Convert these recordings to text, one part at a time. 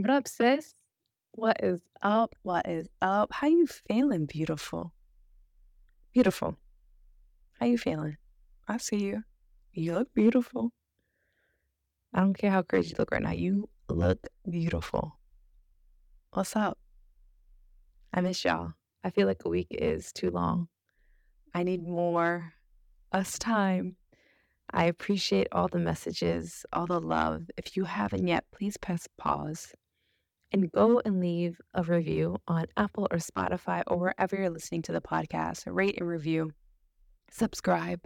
What up, sis? What is up? What is up? How you feeling, beautiful? Beautiful. How you feeling? I see you. You look beautiful. I don't care how crazy you look right now. You look beautiful. What's up? I miss y'all. I feel like a week is too long. I need more us time. I appreciate all the messages, all the love. If you haven't yet, please press pause and go and leave a review on Apple or Spotify or wherever you're listening to the podcast. Rate and review, subscribe.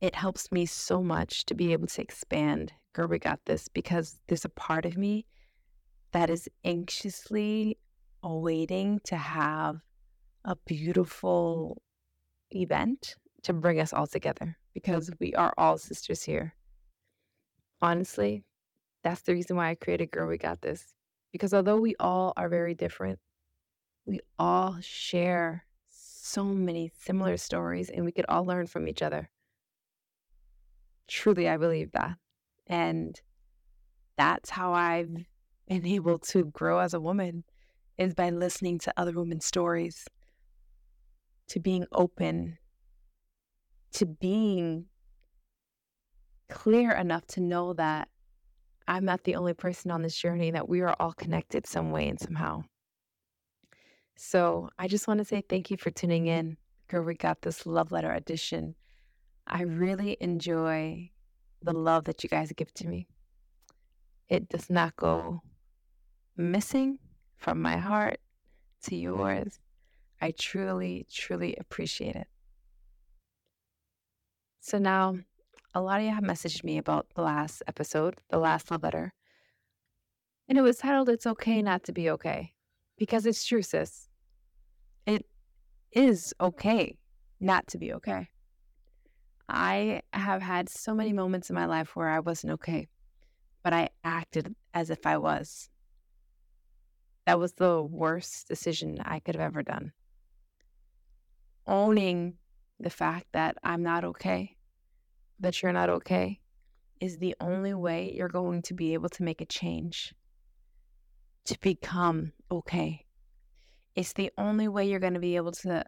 It helps me so much to be able to expand. Girl, we got this because there's a part of me that is anxiously awaiting to have a beautiful event to bring us all together because we are all sisters here. Honestly, that's the reason why I created Girl We Got This. Because although we all are very mm-hmm. different, we all share so many similar stories and we could all learn from each other. Truly, I believe that. And that's how I've been able to grow as a woman is by listening to other women's stories, to being open to being clear enough to know that I'm not the only person on this journey, that we are all connected some way and somehow. So I just want to say thank you for tuning in. Girl, we got this love letter edition. I really enjoy the love that you guys give to me. It does not go missing from my heart to yours. I truly, truly appreciate it. So now, a lot of you have messaged me about the last episode, the last love letter. And it was titled, It's Okay Not to Be Okay. Because it's true, sis. It is okay not to be okay. I have had so many moments in my life where I wasn't okay, but I acted as if I was. That was the worst decision I could have ever done. Owning the fact that I'm not okay that you're not okay is the only way you're going to be able to make a change to become okay. It's the only way you're going to be able to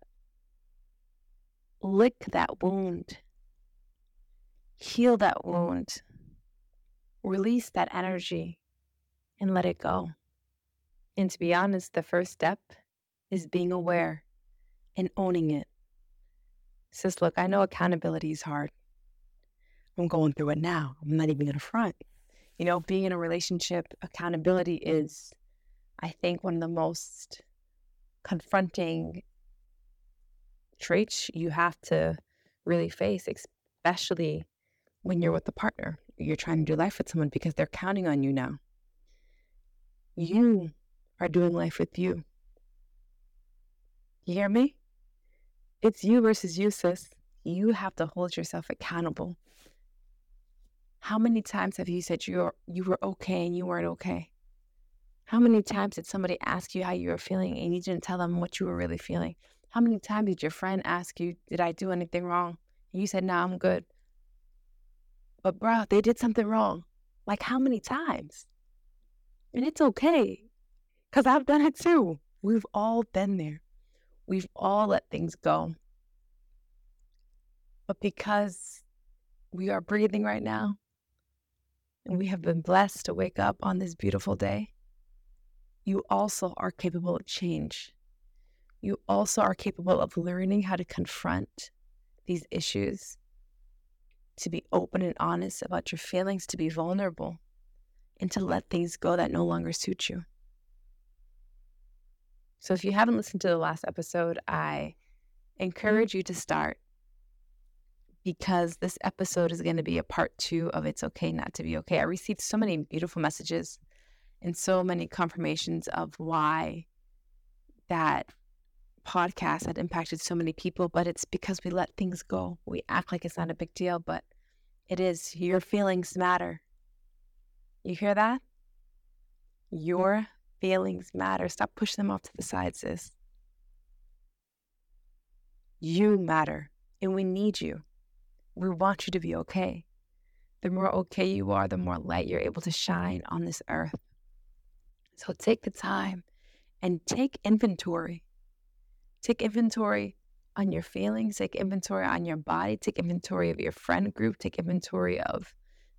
lick that wound, heal that wound, release that energy, and let it go. And to be honest, the first step is being aware and owning it. Says, look, I know accountability is hard. I'm going through it now. I'm not even going to front. You know, being in a relationship, accountability is, I think, one of the most confronting traits you have to really face, especially when you're with a partner. You're trying to do life with someone because they're counting on you now. You are doing life with you. You hear me? It's you versus you, sis. You have to hold yourself accountable how many times have you said you you were okay and you weren't okay? How many times did somebody ask you how you were feeling and you didn't tell them what you were really feeling? How many times did your friend ask you, "Did I do anything wrong?" And you said, "No, nah, I'm good." But bro, they did something wrong. Like how many times? And it's okay, cause I've done it too. We've all been there. We've all let things go. But because we are breathing right now, and we have been blessed to wake up on this beautiful day, you also are capable of change. You also are capable of learning how to confront these issues, to be open and honest about your feelings, to be vulnerable, and to let things go that no longer suit you. So, if you haven't listened to the last episode, I mm-hmm. encourage you to start because this episode is going to be a part two of It's Okay Not to Be Okay. I received so many beautiful messages and so many confirmations of why that podcast had impacted so many people, but it's because we let things go. We act like it's not a big deal, but it is. Your feelings matter. You hear that? Mm. Your feelings matter. Stop pushing them off to the side, sis. You matter, and we need you we want you to be okay. The more mm-hmm. okay you are, the more light you're able to shine on this earth. So take the time and take inventory. Take inventory on your feelings, take inventory on your body, take inventory of your friend group, take inventory of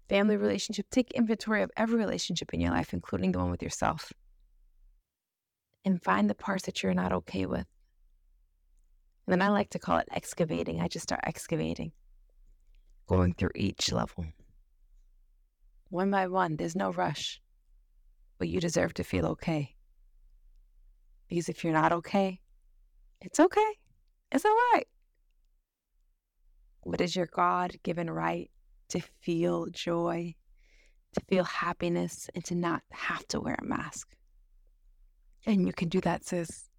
family relationship, take inventory of every relationship in your life, including the one with yourself. And find the parts that you're not okay with. And then I like to call it excavating. I just start excavating, going through each level. One by one, there's no rush, but you deserve to feel okay. Because if you're not okay, it's okay. It's all right. What is your God given right to feel joy, to feel happiness, and to not have to wear a mask? And you can do that, sis.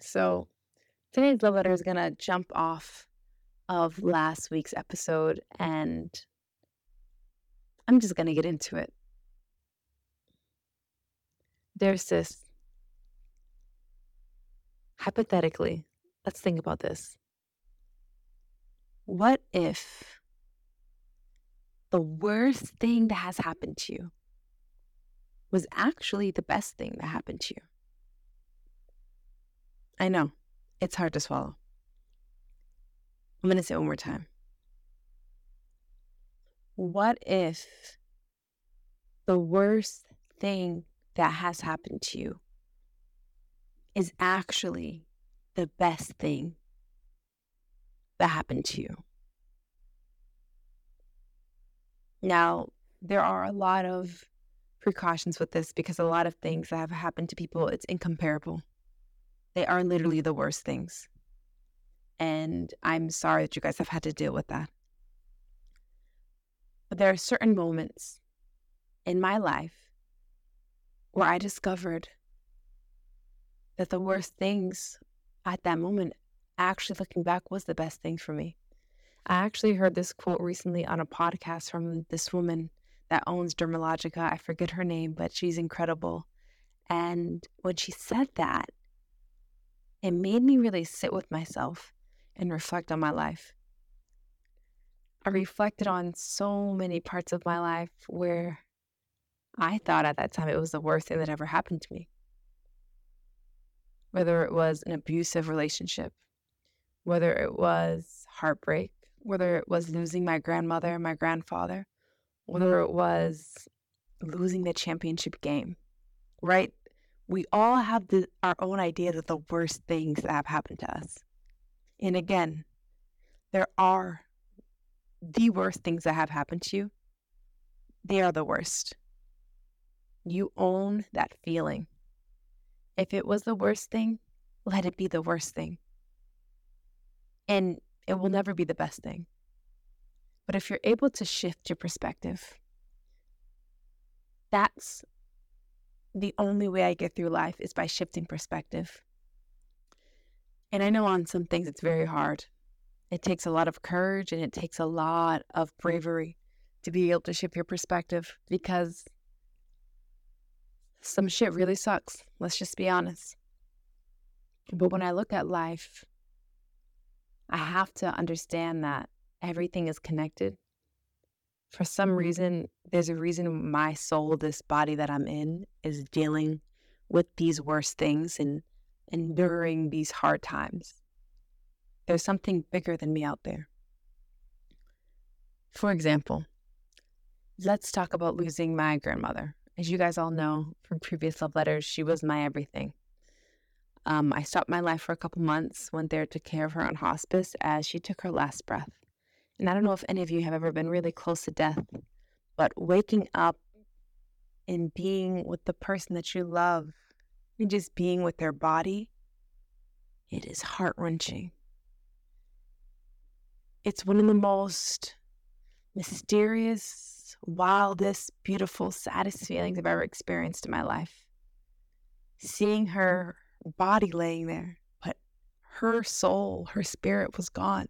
So today's love letter is going to jump off of last week's episode, and I'm just going to get into it. There's this hypothetically, let's think about this. What if the worst thing that has happened to you was actually the best thing that happened to you? I know it's hard to swallow. I'm going to say one more time. What if the worst thing that has happened to you is actually the best thing that happened to you. Now, there are a lot of precautions with this because a lot of things that have happened to people, it's incomparable. They are literally the worst things. And I'm sorry that you guys have had to deal with that. But there are certain moments in my life where I discovered that the worst things at that moment, actually looking back, was the best thing for me. I actually heard this quote recently on a podcast from this woman that owns Dermalogica. I forget her name, but she's incredible. And when she said that, it made me really sit with myself and reflect on my life. I reflected on so many parts of my life where I thought at that time it was the worst thing that ever happened to me whether it was an abusive relationship, whether it was heartbreak, whether it was losing my grandmother, and my grandfather, whether it was losing the championship game, right? We all have the, our own ideas of the worst things that have happened to us. And again, there are the worst things that have happened to you. They are the worst. You own that feeling. If it was the worst thing, let it be the worst thing. And it will never be the best thing. But if you're able to shift your perspective, that's the only way I get through life is by shifting perspective. And I know on some things it's very hard. It takes a lot of courage and it takes a lot of mm. bravery to be able to shift your perspective because some shit really sucks. Let's just be honest. But when I look at life, I have to understand that everything is connected. For some mm-hmm. reason, there's a reason my soul, this body that I'm in, is dealing with these worst things and enduring these hard times. There's something bigger than me out there. For example, let's talk about losing my grandmother. As you guys all know from previous love letters, she was my everything. Um, I stopped my life for a couple months, went there, took care of her on hospice as she took her last breath. And I don't know if any of you have ever been really close to death, but waking up and being with the person that you love and just being with their body, it is heart wrenching. It's one of the most mysterious, wildest, beautiful, saddest feelings I've ever experienced in my life. Seeing her body laying there, but her soul, her spirit was gone.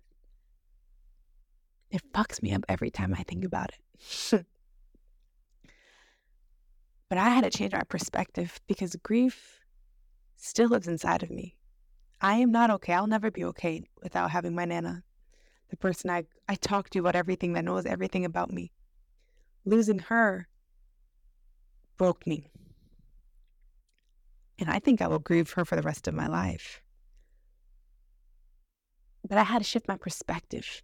It fucks me up every time I think about it. but I had to change my perspective because grief still lives inside of me. I am not okay. I'll never be okay without having my Nana, the person I, I talk to about everything that knows everything about me losing her broke me. And I think I will grieve her for the rest of my life. But I had to shift my perspective.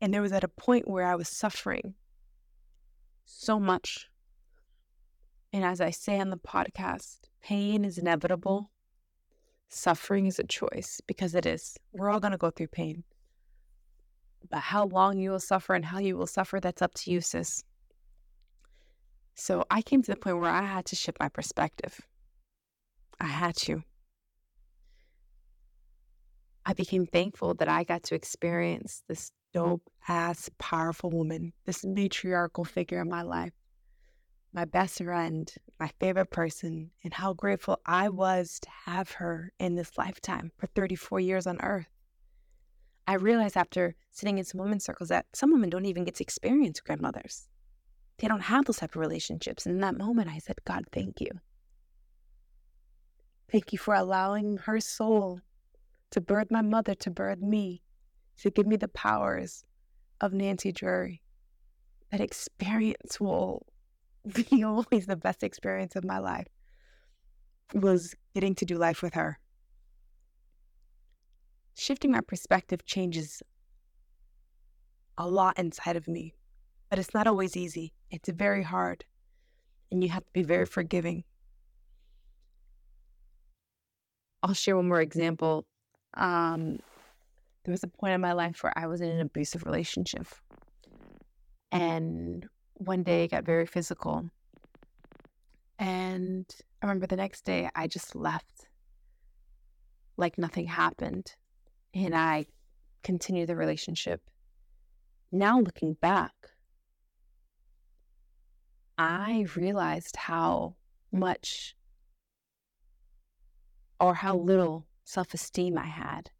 And there was at a point where I was suffering so much. And as I say on the podcast, pain is inevitable. Suffering is a choice because it is. We're all going to go through pain. But how long you will suffer and how you will suffer, that's up to you, sis. So I came to the point where I had to shift my perspective. I had to. I became thankful that I got to experience this dope ass, powerful woman, this matriarchal figure in my life, my best friend, my favorite person, and how grateful I was to have her in this lifetime for 34 years on earth. I realized after sitting in some women's circles that some women don't even get to experience grandmothers. They don't have those type of relationships. And in that moment, I said, God, thank you. Thank you for allowing her soul to birth my mother, to birth me, to give me the powers of Nancy Drury. That experience will be always the best experience of my life was getting to do life with her shifting my perspective changes a lot inside of me, but it's not always easy. It's very hard, and you have to be very forgiving. I'll share one more example. Um, there was a point in my life where I was in an abusive relationship, and one day got very physical. And I remember the next day I just left like nothing happened and I continued the relationship. Now looking back, I realized how much or how little self esteem I had,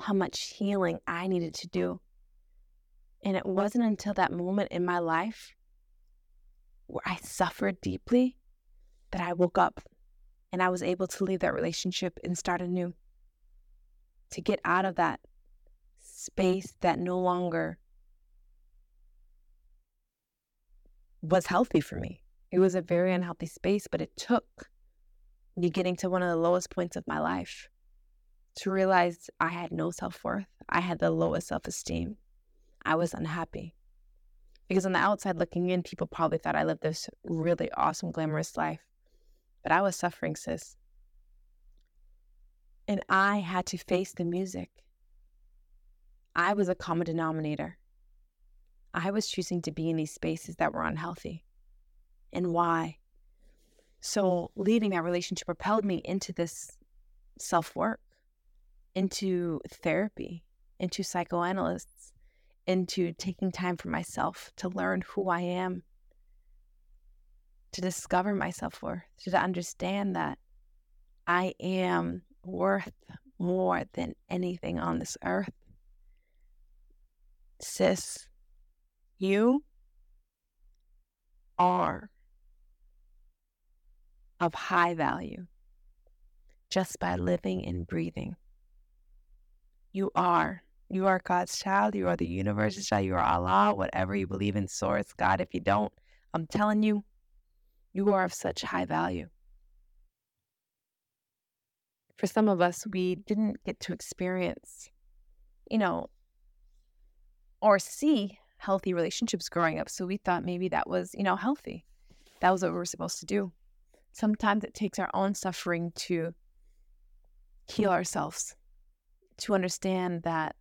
how much healing I needed to do. And it wasn't until that moment in my life where I suffered deeply that I woke up and I was able to leave that relationship and start anew to get out of that space that no longer was healthy for me. It was a very unhealthy space, but it took me getting to one of the lowest points of my life to realize I had no self worth. I had the lowest self esteem. I was unhappy. Because on the outside looking in, people probably thought I lived this really awesome, glamorous life. But I was suffering, sis. And I had to face the music. I was a common denominator. I was choosing to be in these spaces that were unhealthy. And why? So, leaving that relationship propelled me into this self work, into therapy, into psychoanalysts, into taking time for myself to learn who I am, to discover myself worth, to understand that I am worth more than anything on this earth. Sis, you are of high value just by living and breathing. You are. You are God's child. You are the universe's child. You are Allah, whatever you believe in, source, God. If you don't, I'm telling you, you are of such high value for some of us, we didn't get to experience, you know, or see healthy relationships growing up. So we thought maybe that was, you know, healthy. That was what we were supposed to do. Sometimes it takes our own suffering to heal ourselves, to understand that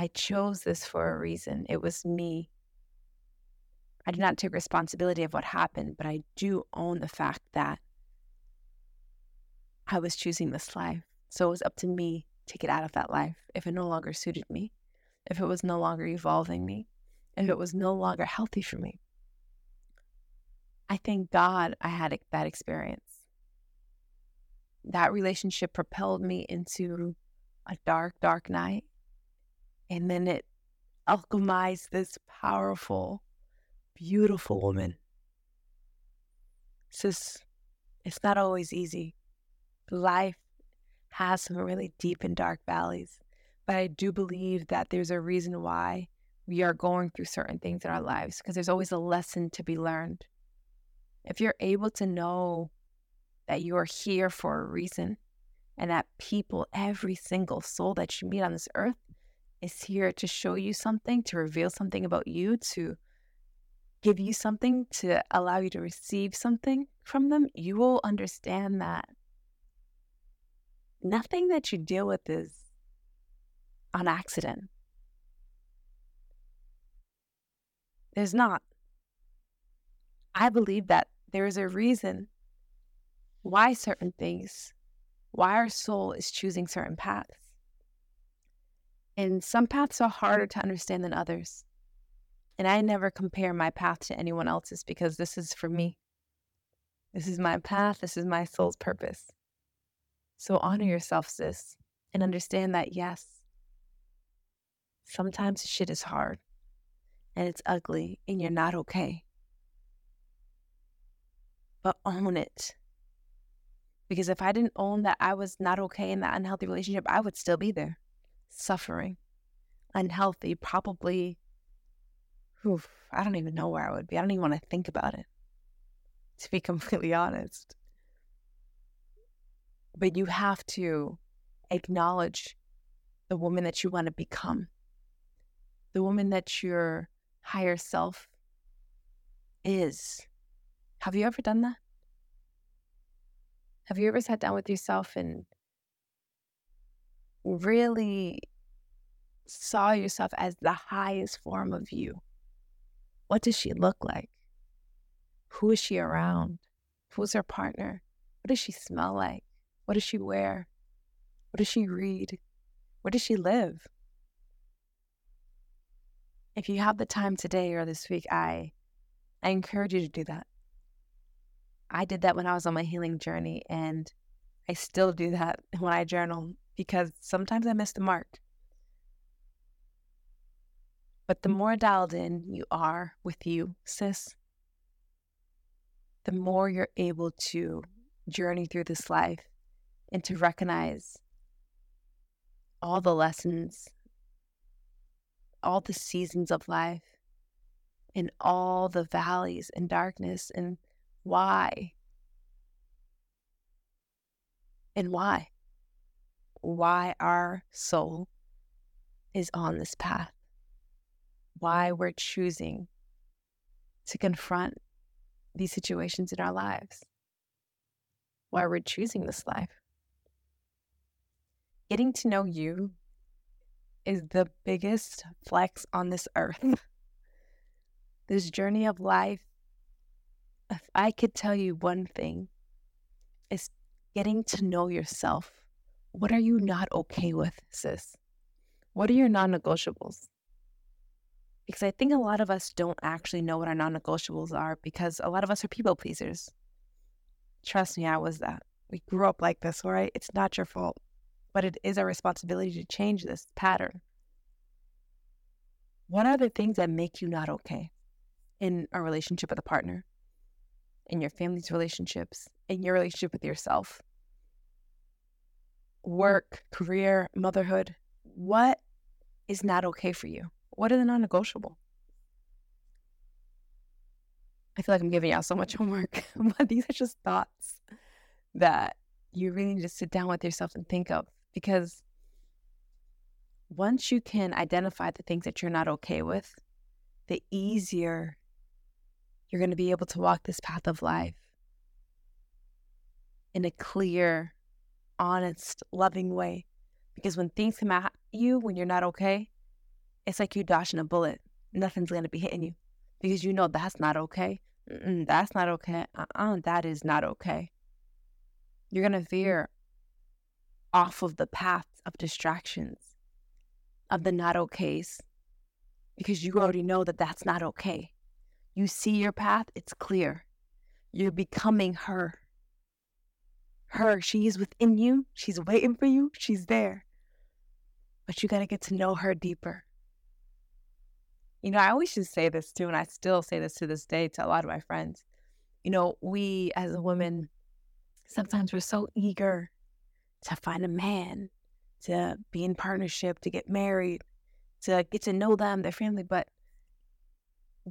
I chose this for a reason. It was me. I did not take responsibility of what happened, but I do own the fact that I was choosing this life. So it was up to me to get out of that life if it no longer suited me, if it was no longer evolving me, if it was no longer healthy for me. I thank God I had that experience. That relationship propelled me into a dark, dark night. And then it alchemized this powerful, beautiful woman. It's just, it's not always easy life has some really deep and dark valleys. But I do believe that there's a reason why we are going through certain things in our lives because there's always a lesson to be learned. if you're able to know that you're here for a reason and that people, every single soul that you meet on this earth, is here to show you something, to reveal something about you, to give you something, to allow you to receive something from them, you will understand that nothing that you deal with is on accident. There's not. I believe that there is a reason why certain things, why our soul is choosing certain paths. And some paths are harder to understand than others. And I never compare my path to anyone else's because this is for me. This is my path. This is my soul's purpose. So honor yourself, sis, and understand that yes, sometimes shit is hard and it's ugly and you're not okay. But own it. Because if I didn't own that I was not okay in that unhealthy relationship, I would still be there suffering, unhealthy, probably. Oof, I don't even know where I would be. I don't even want to think about it, to be completely honest. But you have to acknowledge the woman that you want to become, the woman that your higher self is. Have you ever done that? Have you ever sat down with yourself and really saw yourself as the highest form of you. What does she look like? Who is she around? Who's her partner? What does she smell like? What does she wear? What does she read? Where does she live? If you have the time today or this week, I I encourage you to do that. I did that when I was on my healing journey and I still do that when I journal because sometimes I miss the mark. But the mm. more dialed in you are with you, sis, the more you're able to journey through this life and to recognize all the lessons, all the seasons of life, and all the valleys and darkness, and why. And why why our soul is on this path, why we're choosing to confront these situations in our lives, why we're choosing this life. Getting to know you is the biggest flex on this earth. this journey of life, if I could tell you one thing, is getting to know yourself what are you not okay with, sis? What are your non negotiables? Because I think a lot of us don't actually know what our non negotiables are because a lot of us are people pleasers. Trust me, I was that. We grew up like this, all right? It's not your fault, but it is our responsibility to change this pattern. What are the things that make you not okay in a relationship with a partner, in your family's relationships, in your relationship with yourself? work, career, motherhood, what is not okay for you? What are the non negotiable? I feel like I'm giving y'all so much homework, but these are just thoughts that you really need to sit down with yourself and think of because once you can identify the things that you're not okay with, the easier you're going to be able to walk this path of life in a clear, honest, loving way. Because when things come at you when you're not okay, it's like you're dodging a bullet. Nothing's going to be hitting you because you know that's not okay. Mm-mm, that's not okay. Uh-uh, that is not okay. You're going to mm. veer off of the path of distractions, of the not okays, because you already know that that's not okay. You see your path, it's clear. You're becoming her her. She is within you. She's waiting for you. She's there. But you got to get to know her deeper. You know, I always just say this too, and I still say this to this day to a lot of my friends. You know, we as a woman, sometimes we're so eager to find a man, to be in partnership, to get married, to get to know them, their family. But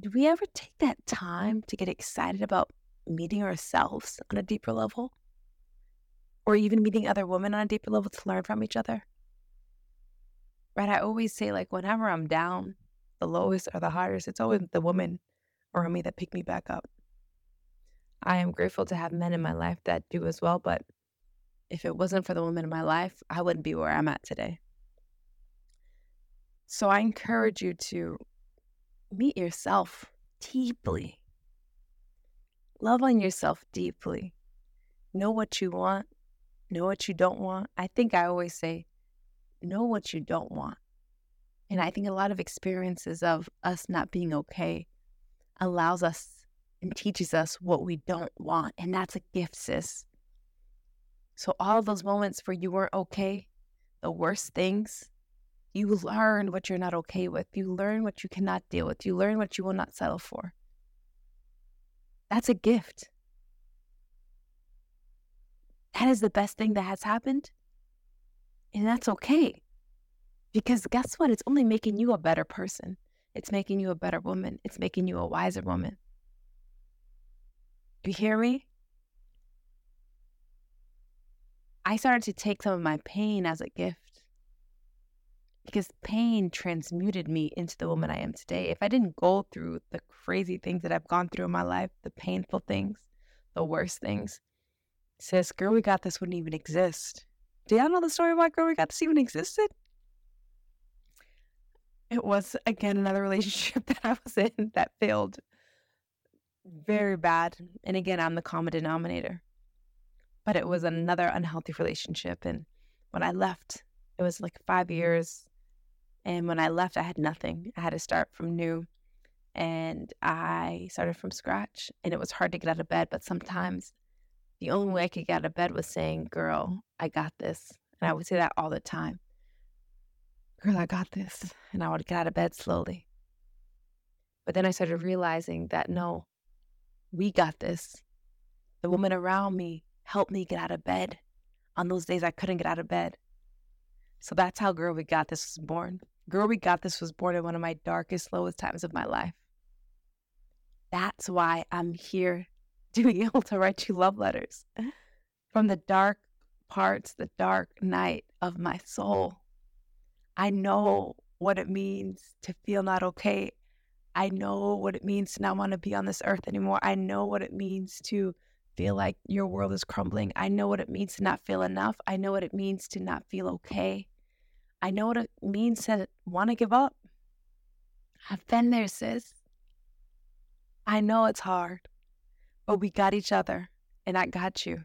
do we ever take that time to get excited about meeting ourselves on a deeper level or even meeting other women on a deeper level to learn from each other. Right? I always say, like, whenever I'm down, the lowest or the highest, it's always the woman around me that pick me back up. I am grateful to have men in my life that do as well, but if it wasn't for the women in my life, I wouldn't be where I'm at today. So I encourage you to meet yourself deeply. Love on yourself deeply. Know what you want, know what you don't want. I think I always say, know what you don't want. And I think a lot of experiences of us not being okay allows us and teaches us what we don't want. And that's a gift, sis. So, all those moments where you weren't okay, the worst things, you learn what you're not okay with. You learn what you cannot deal with. You learn what you will not settle for. That's a gift. That is the best thing that has happened. And that's okay. Because guess what? It's only making you a better person. It's making you a better woman. It's making you a wiser woman. You hear me? I started to take some of my pain as a gift because pain transmuted me into the woman I am today. If I didn't go through the crazy things that I've gone through in my life, the painful things, the worst things, sis, girl, we got this wouldn't even exist. Do y'all know the story about girl we got this even existed? It was again another relationship that I was in that failed mm-hmm. very bad. And again, I'm the common denominator. But it was another unhealthy relationship. And when I left, it was like five mm-hmm. years. And when I left, I had nothing. I had to start from new. And I started from scratch. And it was hard to get out of bed. But sometimes the only way I could get out of bed was saying, Girl, I got this. And I would say that all the time. Girl, I got this. And I would get out of bed slowly. But then I started realizing that no, we got this. The woman around me helped me get out of bed on those days I couldn't get out of bed. So that's how Girl We Got This was born. Girl We Got This was born in one of my darkest, lowest times of my life. That's why I'm here to be able to write you love letters from the dark parts, the dark night of my soul. I know what it means to feel not okay. I know what it means to not want to be on this earth anymore. I know what it means to feel like your world is crumbling. I know what it means to not feel enough. I know what it means to not feel okay. I know what it means to want to give up. I've been there, sis. I know it's hard, but we got each other, and I got you.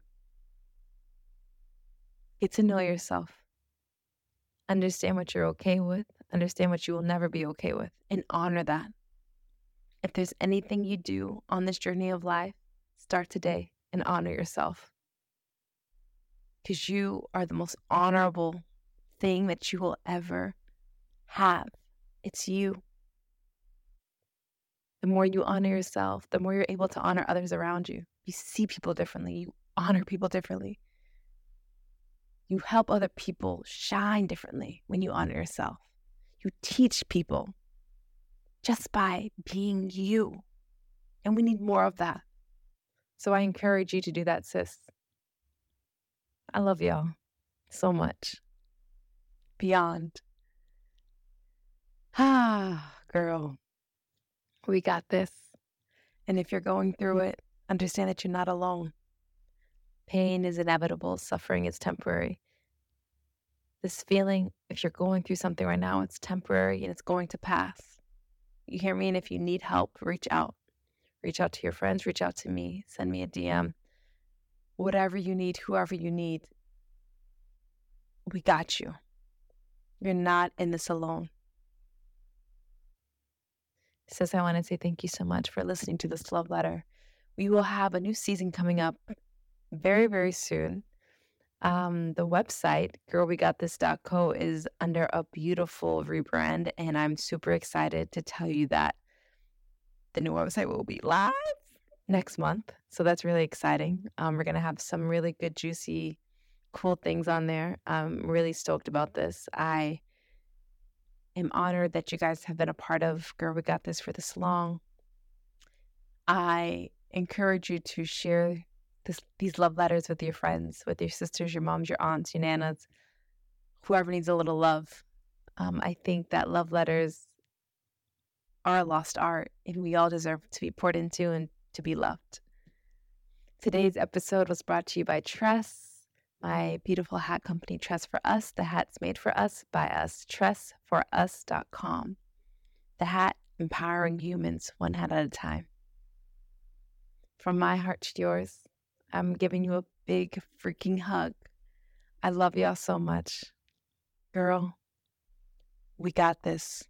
Get to know mm. yourself. Understand what you're okay with, understand what you will never be okay with, and honor that. If there's anything you do on this journey of life, start today and honor yourself. Because you are the most honorable thing that you will ever have. It's you. The more you honor yourself, the more you're able to honor others around you. You see people differently, you honor people differently. You help other people shine differently when you honor yourself. You teach people just by being you. And we need more of that. So I encourage you to do that, sis. I love y'all so much. Beyond. Ah, girl, we got this. And if you're going through it, understand that you're not alone. Pain is inevitable, suffering is temporary. This feeling, if you're going through something right now, it's temporary and it's going to pass. You hear me? And if you need help, reach out. Reach out to your friends, reach out to me, send me a DM. Whatever you need, whoever you need, we got you. You're not in this alone. Says, I want to say thank you so much for listening to this love letter. We will have a new season coming up very, very soon. Um, the website, girlwegotthis.co, is under a beautiful rebrand, and I'm super excited to tell you that the new website will be live next month. So that's really exciting. Um, we're going to have some really good, juicy, cool things on there. I'm really stoked about this. I am honored that you guys have been a part of Girl We Got This for this long. I encourage you to share this, these love letters with your friends, with your sisters, your moms, your aunts, your nanas, whoever needs a little love. Um, I think that love letters are a lost art, and we all deserve to be poured into and to be loved. Today's episode was brought to you by Tress, my beautiful hat company, Tress for Us. The hat's made for us by us, tressforus.com. The hat empowering humans one hat at a time. From my heart to yours, I'm giving you a big freaking hug. I love y'all so much. Girl, we got this.